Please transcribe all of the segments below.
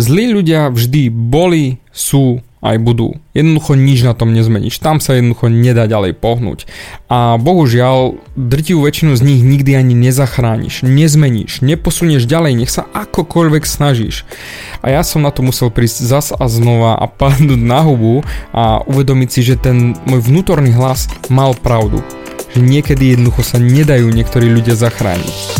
Zlí ľudia vždy boli, sú aj budú. Jednoducho nič na tom nezmeníš. Tam sa jednoducho nedá ďalej pohnúť. A bohužiaľ, drtivú väčšinu z nich nikdy ani nezachrániš, nezmeníš, neposunieš ďalej, nech sa akokoľvek snažíš. A ja som na to musel prísť zas a znova a padnúť na hubu a uvedomiť si, že ten môj vnútorný hlas mal pravdu. Že niekedy jednoducho sa nedajú niektorí ľudia zachrániť.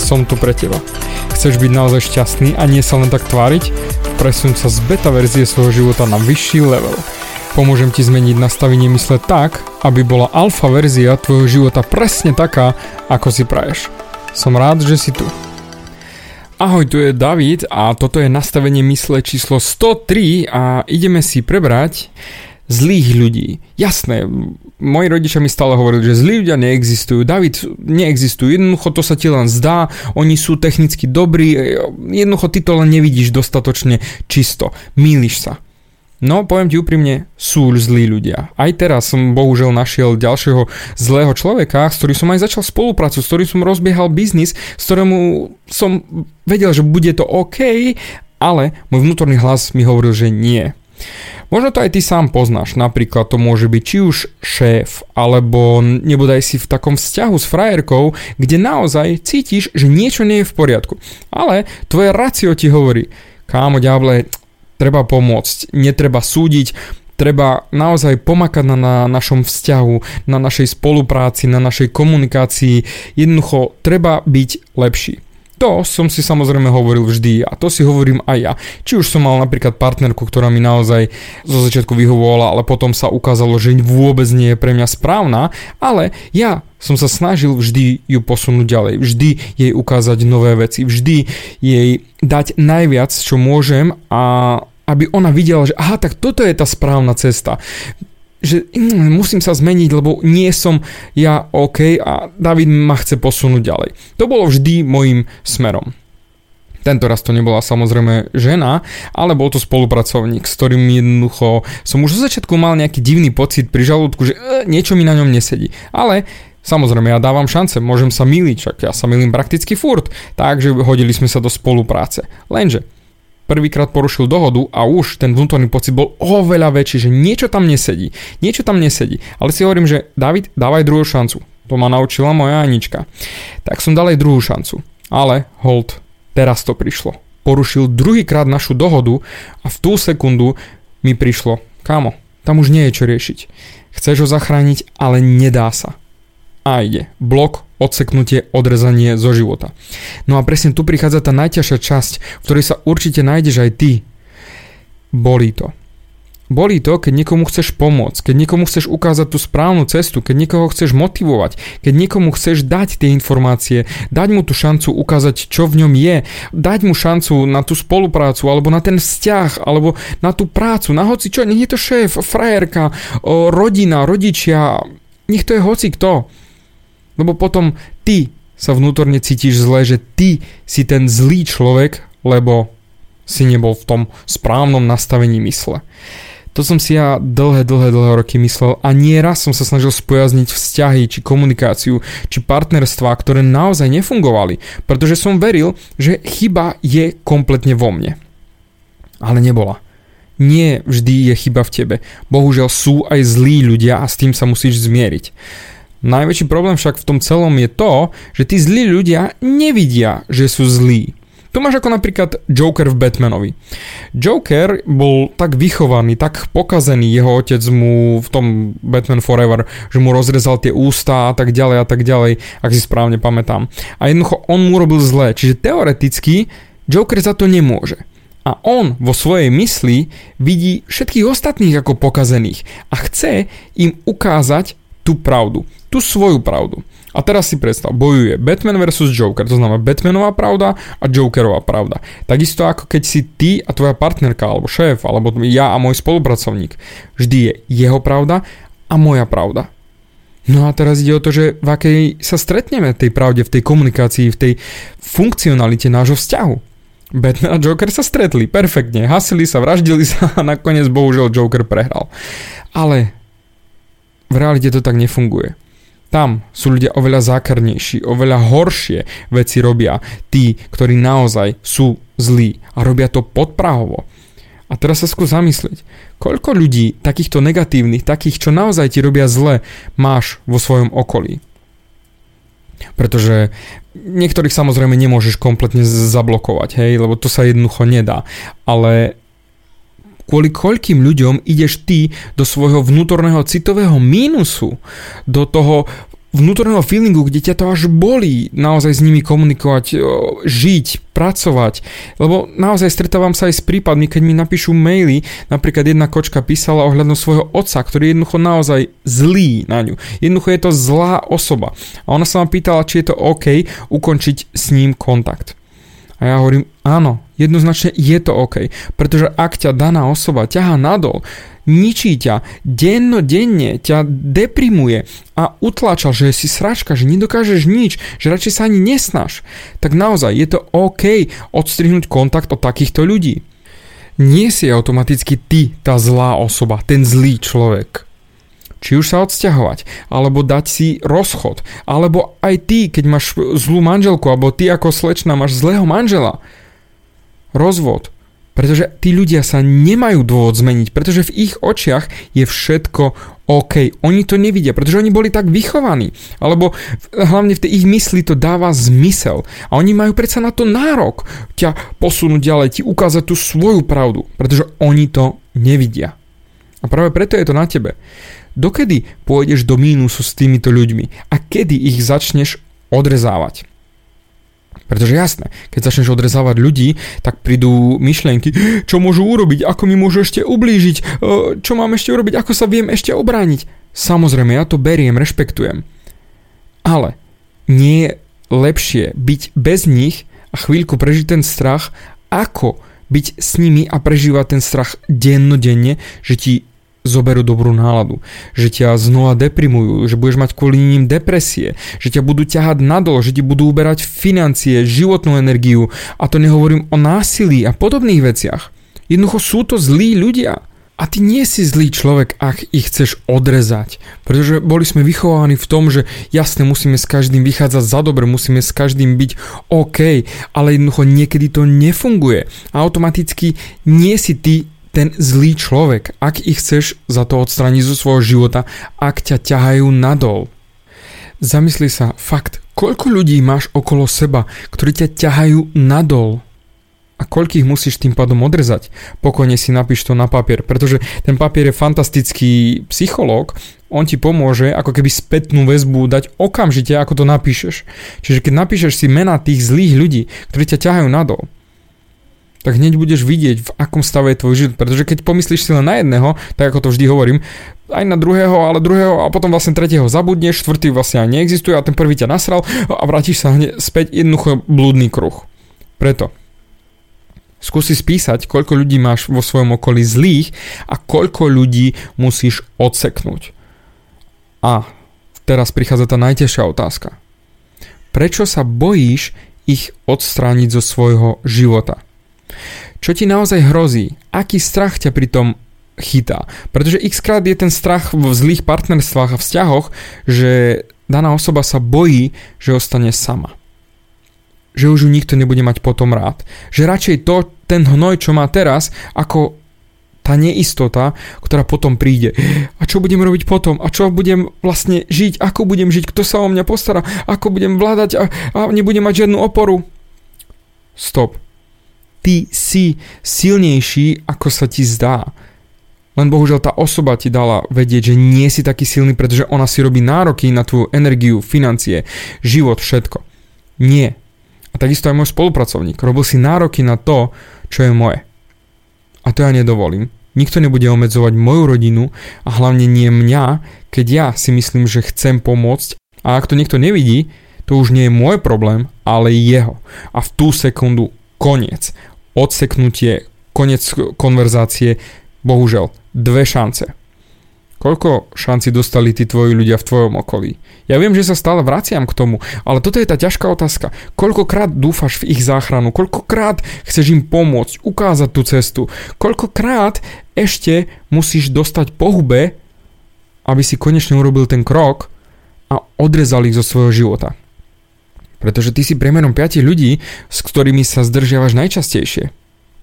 som tu pre teba. Chceš byť naozaj šťastný a nie sa len tak tváriť? Presun sa z beta verzie svojho života na vyšší level. Pomôžem ti zmeniť nastavenie mysle tak, aby bola alfa verzia tvojho života presne taká, ako si praješ. Som rád, že si tu. Ahoj, tu je David a toto je nastavenie mysle číslo 103 a ideme si prebrať zlých ľudí. Jasné, moji rodičia mi stále hovorili, že zlí ľudia neexistujú. David, neexistujú. Jednoducho to sa ti len zdá, oni sú technicky dobrí, jednoducho ty to len nevidíš dostatočne čisto. Míliš sa. No, poviem ti úprimne, sú zlí ľudia. Aj teraz som bohužiaľ našiel ďalšieho zlého človeka, s ktorým som aj začal spoluprácu, s ktorým som rozbiehal biznis, s ktorému som vedel, že bude to OK, ale môj vnútorný hlas mi hovoril, že nie. Možno to aj ty sám poznáš, napríklad to môže byť či už šéf, alebo nebodaj si v takom vzťahu s frajerkou, kde naozaj cítiš, že niečo nie je v poriadku. Ale tvoje racio ti hovorí, kámo ďable, treba pomôcť, netreba súdiť, treba naozaj pomakať na, na našom vzťahu, na našej spolupráci, na našej komunikácii. Jednoducho, treba byť lepší. To som si samozrejme hovoril vždy a to si hovorím aj ja. Či už som mal napríklad partnerku, ktorá mi naozaj zo začiatku vyhovovala, ale potom sa ukázalo, že vôbec nie je pre mňa správna, ale ja som sa snažil vždy ju posunúť ďalej, vždy jej ukázať nové veci, vždy jej dať najviac, čo môžem a aby ona videla, že aha, tak toto je tá správna cesta že mm, musím sa zmeniť, lebo nie som ja OK a David ma chce posunúť ďalej. To bolo vždy môjim smerom. Tento raz to nebola samozrejme žena, ale bol to spolupracovník, s ktorým jednoducho som už zo začiatku mal nejaký divný pocit pri žalúdku, že e, niečo mi na ňom nesedí. Ale Samozrejme, ja dávam šance, môžem sa miliť, čak ja sa milím prakticky furt, takže hodili sme sa do spolupráce. Lenže prvýkrát porušil dohodu a už ten vnútorný pocit bol oveľa väčší, že niečo tam nesedí. Niečo tam nesedí. Ale si hovorím, že David, dávaj druhú šancu. To ma naučila moja Anička. Tak som dal aj druhú šancu. Ale hold, teraz to prišlo. Porušil druhýkrát našu dohodu a v tú sekundu mi prišlo, kámo, tam už nie je čo riešiť. Chceš ho zachrániť, ale nedá sa. A ide. Blok odseknutie, odrezanie zo života. No a presne tu prichádza tá najťažšia časť, v ktorej sa určite nájdeš aj ty. Bolí to. Bolí to, keď niekomu chceš pomôcť, keď niekomu chceš ukázať tú správnu cestu, keď niekoho chceš motivovať, keď niekomu chceš dať tie informácie, dať mu tú šancu ukázať, čo v ňom je, dať mu šancu na tú spoluprácu, alebo na ten vzťah, alebo na tú prácu, na hoci čo, nech je to šéf, frajerka, rodina, rodičia, nech to je hoci kto. Lebo potom ty sa vnútorne cítiš zle, že ty si ten zlý človek, lebo si nebol v tom správnom nastavení mysle. To som si ja dlhé, dlhé, dlhé roky myslel a nieraz som sa snažil spojazniť vzťahy, či komunikáciu, či partnerstvá, ktoré naozaj nefungovali, pretože som veril, že chyba je kompletne vo mne. Ale nebola. Nie vždy je chyba v tebe. Bohužiaľ sú aj zlí ľudia a s tým sa musíš zmieriť. Najväčší problém však v tom celom je to, že tí zlí ľudia nevidia, že sú zlí. Tu máš ako napríklad Joker v Batmanovi. Joker bol tak vychovaný, tak pokazený, jeho otec mu v tom Batman Forever, že mu rozrezal tie ústa a tak ďalej a tak ďalej, ak si správne pamätám. A jednoducho on mu robil zle, čiže teoreticky Joker za to nemôže. A on vo svojej mysli vidí všetkých ostatných ako pokazených a chce im ukázať tú pravdu tú svoju pravdu. A teraz si predstav, bojuje Batman versus Joker, to znamená Batmanová pravda a Jokerová pravda. Takisto ako keď si ty a tvoja partnerka, alebo šéf, alebo ja a môj spolupracovník. Vždy je jeho pravda a moja pravda. No a teraz ide o to, že v akej sa stretneme tej pravde, v tej komunikácii, v tej funkcionalite nášho vzťahu. Batman a Joker sa stretli perfektne, hasili sa, vraždili sa a nakoniec bohužiaľ Joker prehral. Ale v realite to tak nefunguje. Tam sú ľudia oveľa zákarnejší, oveľa horšie veci robia tí, ktorí naozaj sú zlí a robia to podprahovo. A teraz sa skús zamyslieť, koľko ľudí takýchto negatívnych, takých, čo naozaj ti robia zle, máš vo svojom okolí. Pretože niektorých samozrejme nemôžeš kompletne zablokovať, hej, lebo to sa jednoducho nedá. Ale kvôli koľkým ľuďom ideš ty do svojho vnútorného citového mínusu, do toho vnútorného feelingu, kde ťa to až bolí naozaj s nimi komunikovať, žiť, pracovať. Lebo naozaj stretávam sa aj s prípadmi, keď mi napíšu maily, napríklad jedna kočka písala ohľadom svojho otca, ktorý je jednoducho naozaj zlý na ňu. Jednoducho je to zlá osoba. A ona sa ma pýtala, či je to OK ukončiť s ním kontakt. A ja hovorím, áno, jednoznačne je to OK, pretože ak ťa daná osoba ťaha nadol, ničí ťa, dennodenne ťa deprimuje a utláča, že si sračka, že nedokážeš nič, že radšej sa ani nesnaž, tak naozaj je to OK odstrihnúť kontakt od takýchto ľudí. Nie si automaticky ty tá zlá osoba, ten zlý človek či už sa odsťahovať, alebo dať si rozchod, alebo aj ty, keď máš zlú manželku, alebo ty ako slečna máš zlého manžela. Rozvod. Pretože tí ľudia sa nemajú dôvod zmeniť, pretože v ich očiach je všetko OK. Oni to nevidia, pretože oni boli tak vychovaní. Alebo hlavne v tej ich mysli to dáva zmysel. A oni majú predsa na to nárok ťa posunúť ďalej, ti ukázať tú svoju pravdu, pretože oni to nevidia. A práve preto je to na tebe. Dokedy pôjdeš do mínusu s týmito ľuďmi a kedy ich začneš odrezávať? Pretože jasné, keď začneš odrezávať ľudí, tak prídu myšlienky, čo môžu urobiť, ako mi môžu ešte ublížiť, čo mám ešte urobiť, ako sa viem ešte obrániť. Samozrejme, ja to beriem, rešpektujem. Ale nie je lepšie byť bez nich a chvíľku prežiť ten strach, ako byť s nimi a prežívať ten strach dennodenne, že ti zoberú dobrú náladu, že ťa znova deprimujú, že budeš mať kvôli ním depresie, že ťa budú ťahať nadol, že ti budú uberať financie, životnú energiu a to nehovorím o násilí a podobných veciach. Jednoducho sú to zlí ľudia. A ty nie si zlý človek, ak ich chceš odrezať. Pretože boli sme vychovaní v tom, že jasne musíme s každým vychádzať za dobre, musíme s každým byť OK, ale jednoducho niekedy to nefunguje. Automaticky nie si ty ten zlý človek, ak ich chceš za to odstrániť zo svojho života, ak ťa ťahajú nadol. Zamysli sa, fakt, koľko ľudí máš okolo seba, ktorí ťa ťahajú nadol a koľkých musíš tým pádom odrezať. Pokojne si napíš to na papier, pretože ten papier je fantastický psychológ, on ti pomôže ako keby spätnú väzbu dať okamžite, ako to napíšeš. Čiže keď napíšeš si mena tých zlých ľudí, ktorí ťa ťahajú nadol, tak hneď budeš vidieť, v akom stave je tvoj život. Pretože keď pomyslíš si len na jedného, tak ako to vždy hovorím, aj na druhého, ale druhého a potom vlastne tretieho zabudneš, štvrtý vlastne aj neexistuje a ten prvý ťa nasral a vrátiš sa hneď späť jednoducho blúdny kruh. Preto skúsi spísať, koľko ľudí máš vo svojom okolí zlých a koľko ľudí musíš odseknúť. A teraz prichádza tá najtežšia otázka. Prečo sa bojíš ich odstrániť zo svojho života? Čo ti naozaj hrozí? Aký strach ťa pri tom chytá? Pretože x krát je ten strach v zlých partnerstvách a vzťahoch, že daná osoba sa bojí, že ostane sama. Že už ju nikto nebude mať potom rád. Že radšej to, ten hnoj, čo má teraz, ako tá neistota, ktorá potom príde. A čo budem robiť potom? A čo budem vlastne žiť? Ako budem žiť? Kto sa o mňa postará? Ako budem vládať a, a nebudem mať žiadnu oporu? Stop ty si silnejší, ako sa ti zdá. Len bohužiaľ tá osoba ti dala vedieť, že nie si taký silný, pretože ona si robí nároky na tvoju energiu, financie, život, všetko. Nie. A takisto aj môj spolupracovník. Robil si nároky na to, čo je moje. A to ja nedovolím. Nikto nebude obmedzovať moju rodinu a hlavne nie mňa, keď ja si myslím, že chcem pomôcť A ak to niekto nevidí, to už nie je môj problém, ale jeho. A v tú sekundu koniec. Odseknutie, koniec konverzácie, bohužel, dve šance. Koľko šanci dostali tí tvoji ľudia v tvojom okolí? Ja viem, že sa stále vraciam k tomu, ale toto je tá ťažká otázka. Koľkokrát dúfaš v ich záchranu? Koľkokrát chceš im pomôcť, ukázať tú cestu? Koľkokrát ešte musíš dostať po hube, aby si konečne urobil ten krok a odrezal ich zo svojho života? Pretože ty si priemerom 5 ľudí, s ktorými sa zdržiavaš najčastejšie.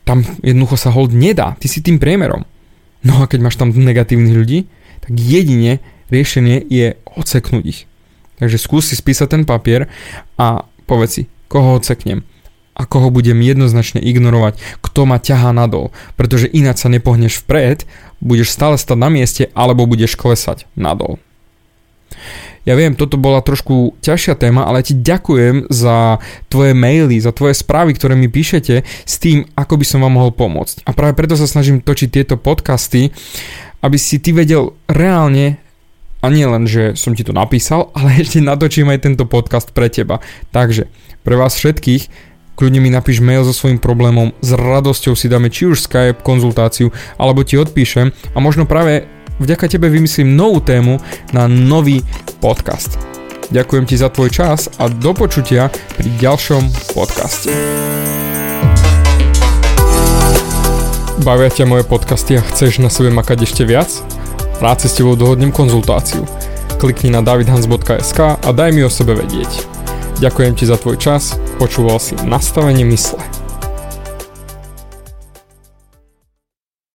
Tam jednoducho sa hold nedá, ty si tým priemerom. No a keď máš tam negatívnych ľudí, tak jedine riešenie je odseknúť ich. Takže skús si spísať ten papier a povedz si, koho odseknem a koho budem jednoznačne ignorovať, kto ma ťahá nadol, pretože ináč sa nepohneš vpred, budeš stále stať na mieste alebo budeš klesať nadol. Ja viem, toto bola trošku ťažšia téma, ale ti ďakujem za tvoje maily, za tvoje správy, ktoré mi píšete s tým, ako by som vám mohol pomôcť. A práve preto sa snažím točiť tieto podcasty, aby si ty vedel reálne a nie len, že som ti to napísal, ale ešte natočím aj tento podcast pre teba. Takže, pre vás všetkých, kľudne mi napíš mail so svojím problémom, s radosťou si dáme či už Skype konzultáciu, alebo ti odpíšem a možno práve vďaka tebe vymyslím novú tému na nový podcast. Ďakujem ti za tvoj čas a do počutia pri ďalšom podcaste. Bavia ťa moje podcasty a chceš na sebe makať ešte viac? Rád si s tebou dohodnem konzultáciu. Klikni na davidhans.sk a daj mi o sebe vedieť. Ďakujem ti za tvoj čas, počúval si nastavenie mysle.